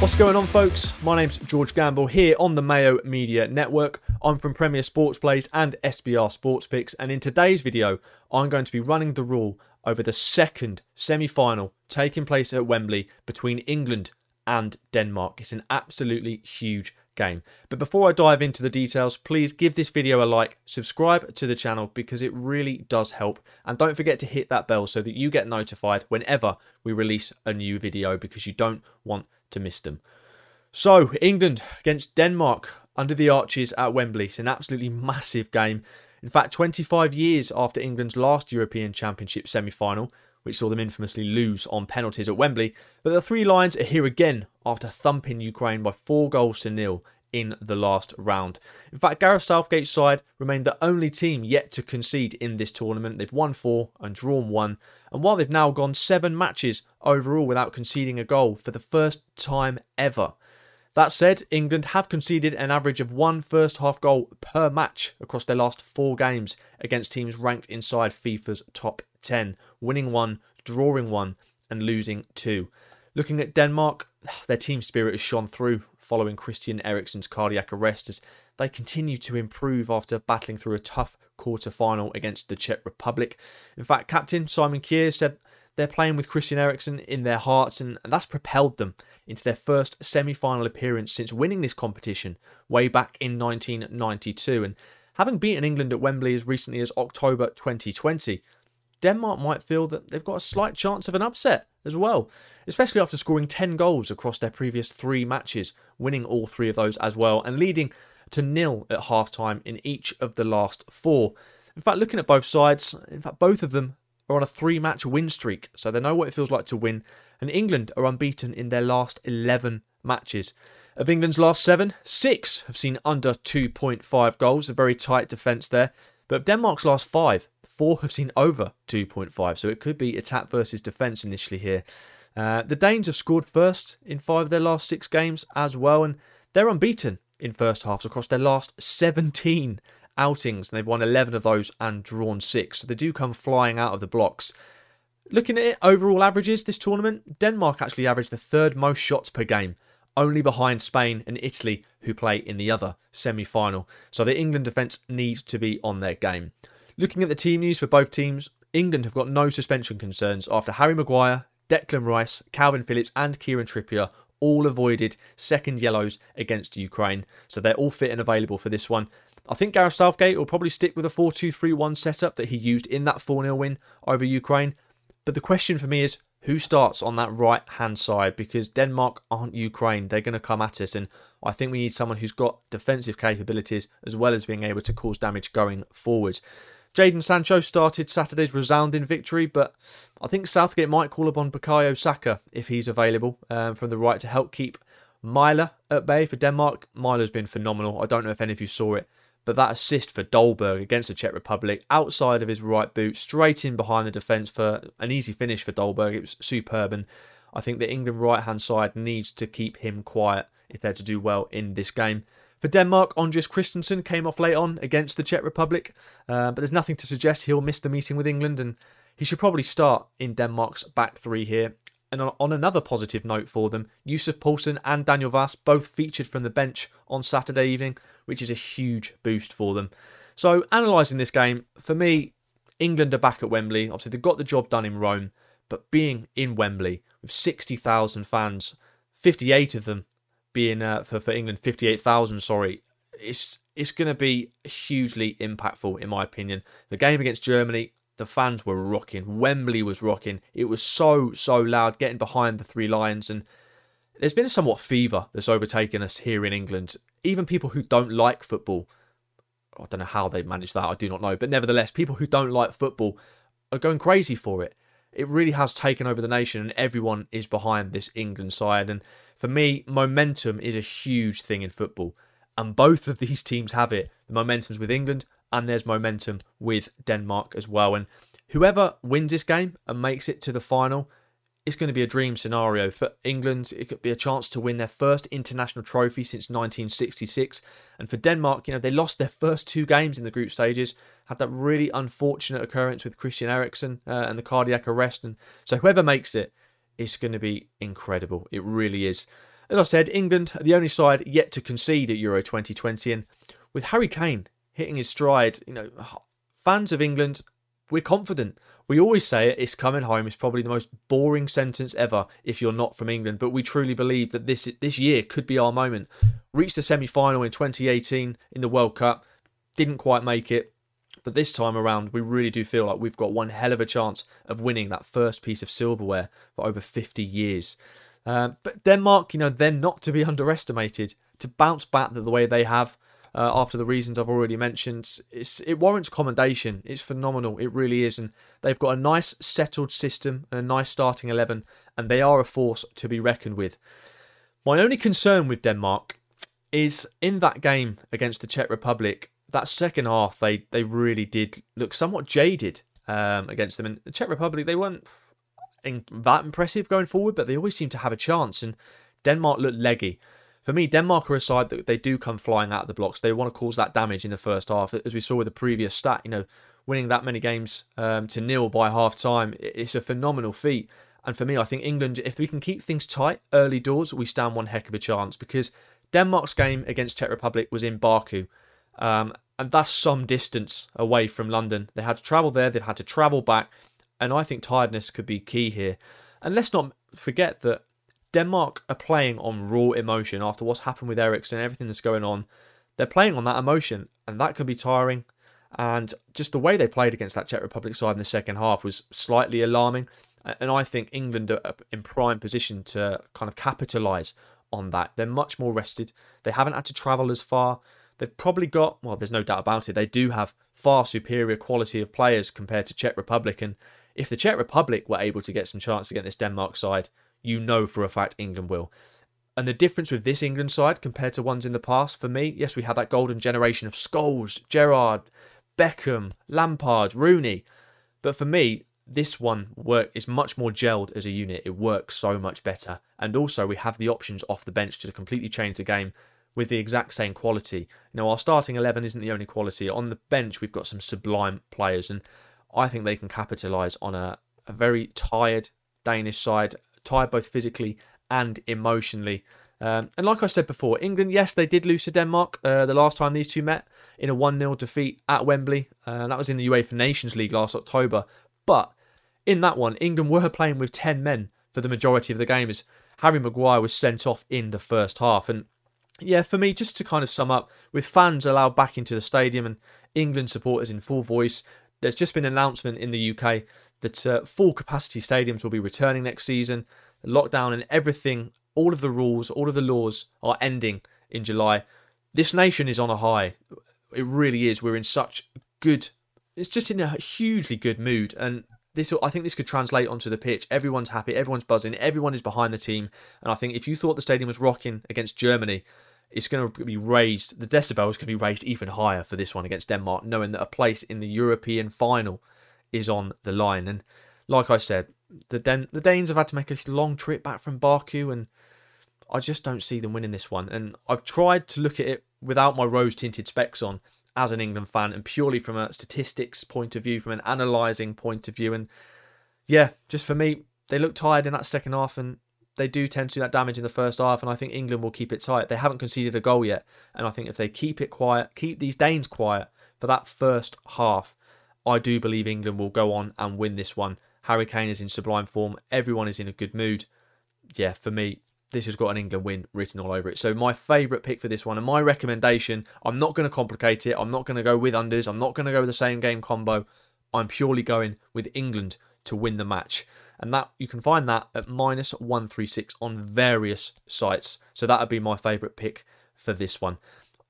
What's going on, folks? My name's George Gamble here on the Mayo Media Network. I'm from Premier Sports Plays and SBR Sports Picks, and in today's video, I'm going to be running the rule over the second semi final taking place at Wembley between England and Denmark. It's an absolutely huge game. But before I dive into the details, please give this video a like, subscribe to the channel because it really does help. And don't forget to hit that bell so that you get notified whenever we release a new video because you don't want to miss them. So, England against Denmark under the arches at Wembley. It's an absolutely massive game. In fact, 25 years after England's last European Championship semi final, which saw them infamously lose on penalties at Wembley, but the Three Lions are here again after thumping Ukraine by four goals to nil in the last round. In fact, Gareth Southgate's side remain the only team yet to concede in this tournament. They've won four and drawn one, and while they've now gone seven matches overall without conceding a goal for the first time ever. That said, England have conceded an average of one first half goal per match across their last four games against teams ranked inside FIFA's top 10, winning one, drawing one, and losing two. Looking at Denmark, their team spirit has shone through following Christian Eriksen's cardiac arrest as they continue to improve after battling through a tough quarter final against the Czech Republic. In fact, captain Simon Kjær said they're playing with Christian Eriksen in their hearts, and that's propelled them into their first semi final appearance since winning this competition way back in 1992. And having beaten England at Wembley as recently as October 2020, Denmark might feel that they've got a slight chance of an upset as well, especially after scoring 10 goals across their previous three matches, winning all three of those as well, and leading to nil at half time in each of the last four. In fact, looking at both sides, in fact, both of them are on a three match win streak, so they know what it feels like to win. And England are unbeaten in their last 11 matches. Of England's last seven, six have seen under 2.5 goals, a very tight defence there. But Denmark's last five, four have seen over 2.5, so it could be attack versus defence initially here. Uh, the Danes have scored first in five of their last six games as well, and they're unbeaten in first halves across their last 17 outings, and they've won 11 of those and drawn six. So they do come flying out of the blocks. Looking at it, overall averages this tournament, Denmark actually averaged the third most shots per game, only behind Spain and Italy, who play in the other semi final. So the England defence needs to be on their game. Looking at the team news for both teams, England have got no suspension concerns after Harry Maguire, Declan Rice, Kalvin Phillips, and Kieran Trippier all avoided second yellows against Ukraine. So they're all fit and available for this one. I think Gareth Southgate will probably stick with a 4 2 3 1 setup that he used in that 4 0 win over Ukraine. But the question for me is who starts on that right hand side? Because Denmark aren't Ukraine. They're going to come at us. And I think we need someone who's got defensive capabilities as well as being able to cause damage going forward. Jadon Sancho started Saturday's resounding victory, but I think Southgate might call upon Bukayo Saka if he's available um, from the right to help keep Mæhle at bay for Denmark. Mæhle's been phenomenal. I don't know if any of you saw it, but that assist for Dolberg against the Czech Republic, outside of his right boot, straight in behind the defence for an easy finish for Dolberg. It was superb, and I think the England right hand side needs to keep him quiet if they're to do well in this game. For Denmark, Andreas Christensen came off late on against the Czech Republic, uh, but there's nothing to suggest he'll miss the meeting with England, and he should probably start in Denmark's back three here. And on another positive note for them, Yusuf Poulsen and Daniel Wass both featured from the bench on Saturday evening, which is a huge boost for them. So, analysing this game, for me, England are back at Wembley. Obviously, they've got the job done in Rome, but being in Wembley with 60,000 fans, 58 of them being uh, for for England fifty eight thousand. Sorry, it's it's going to be hugely impactful in my opinion. The game against Germany, the fans were rocking. Wembley was rocking. It was so so loud, getting behind the three lions, and there's been a somewhat fever that's overtaken us here in England. Even people who don't like football, I don't know how they manage that. I do not know, but nevertheless, people who don't like football are going crazy for it. It really has taken over the nation, and everyone is behind this England side. And for me, momentum is a huge thing in football. And both of these teams have it. The momentum's with England, and there's momentum with Denmark as well. And whoever wins this game and makes it to the final, it's going to be a dream scenario for England. It could be a chance to win their first international trophy since 1966. And for Denmark, you know, they lost their first two games in the group stages, had that really unfortunate occurrence with Christian Eriksen uh, and the cardiac arrest. And so whoever makes it, it's going to be incredible. It really is. as I said, England are the only side yet to concede at Euro 2020, and with Harry Kane hitting his stride, you know, fans of England, we're confident. We always say it, it's coming home. It's probably the most boring sentence ever if you're not from England, but we truly believe that this this year could be our moment. Reached the semi-final in 2018 in the World Cup, didn't quite make it, but this time around, we really do feel like we've got one hell of a chance of winning that first piece of silverware for over 50 years. Uh, but Denmark, you know, they're not to be underestimated. To bounce back the way they have uh, after the reasons I've already mentioned, it warrants commendation. It's phenomenal. It really is. And they've got a nice settled system and a nice starting 11, and they are a force to be reckoned with. My only concern with Denmark is in that game against the Czech Republic, that second half, they, they really did look somewhat jaded um, against them. And the Czech Republic, they weren't that impressive going forward, but they always seem to have a chance. And Denmark looked leggy. For me, Denmark are a side that they do come flying out of the blocks. They want to cause that damage in the first half, as we saw with the previous stat. You know, winning that many games um, to nil by half time, it's a phenomenal feat. And for me, I think England, if we can keep things tight early doors, we stand one heck of a chance because Denmark's game against Czech Republic was in Baku. Um, and that's some distance away from London. They had to travel there, they've had to travel back, and I think tiredness could be key here. And let's not forget that Denmark are playing on raw emotion after what's happened with Eriksen and everything that's going on. They're playing on that emotion, and that can be tiring. And just the way they played against that Czech Republic side in the second half was slightly alarming. And I think England are in prime position to kind of capitalise on that. They're much more rested. They haven't had to travel as far. They've probably got, well, there's no doubt about it, they do have far superior quality of players compared to Czech Republic. And if the Czech Republic were able to get some chance against this Denmark side, you know for a fact England will. And the difference with this England side compared to ones in the past, for me, yes, we had that golden generation of Scholes, Gerrard, Beckham, Lampard, Rooney. But for me, this one work is much more gelled as a unit. It works so much better. And also we have the options off the bench to completely change the game with the exact same quality. Know, our starting 11 isn't the only quality. On the bench, we've got some sublime players, and I think they can capitalise on a, a very tired Danish side, tired both physically and emotionally. Um, and like I said before, England, yes, they did lose to Denmark uh, the last time these two met in a 1 0 defeat at Wembley. Uh, that was in the UEFA Nations League last October. But in that one, England were playing with 10 men for the majority of the game as Harry Maguire was sent off in the first half. And yeah, for me, just to kind of sum up, with fans allowed back into the stadium and England supporters in full voice, there's just been an announcement in the UK that uh, full capacity stadiums will be returning next season. Lockdown and everything, all of the rules, all of the laws are ending in July. This nation is on a high. It really is. We're in such good, it's just in a hugely good mood. And this I think this could translate onto the pitch. Everyone's happy, everyone's buzzing, everyone is behind the team. And I think if you thought the stadium was rocking against Germany, it's going to be raised, the decibels can be raised even higher for this one against Denmark, knowing that a place in the European final is on the line. And like I said, the, Den- the Danes have had to make a long trip back from Baku, and I just don't see them winning this one. And I've tried to look at it without my rose tinted specs on as an England fan and purely from a statistics point of view, from an analysing point of view. And yeah, just for me, they look tired in that second half and they do tend to do that damage in the first half, and I think England will keep it tight. They haven't conceded a goal yet, and I think if they keep it quiet, keep these Danes quiet for that first half, I do believe England will go on and win this one. Harry Kane is in sublime form. Everyone is in a good mood. Yeah, for me, this has got an England win written all over it. So my favourite pick for this one and my recommendation, I'm not going to complicate it. I'm not going to go with unders. I'm not going to go with the same game combo. I'm purely going with England to win the match and that you can find that at minus 136 on various sites. So that would be my favourite pick for this one.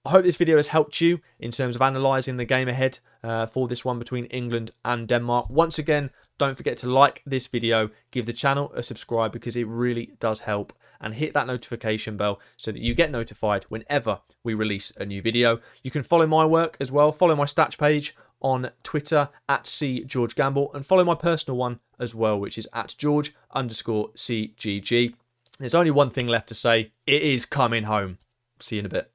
I hope this video has helped you in terms of analysing the game ahead uh, for this one between England and Denmark. Once again, don't forget to like this video, give the channel a subscribe because it really does help, and hit that notification bell so that you get notified whenever we release a new video. You can follow my work as well, follow my stats page on Twitter at C George Gamble and follow my personal one as well, which is at George underscore CGG. There's only one thing left to say. It is coming home. See you in a bit.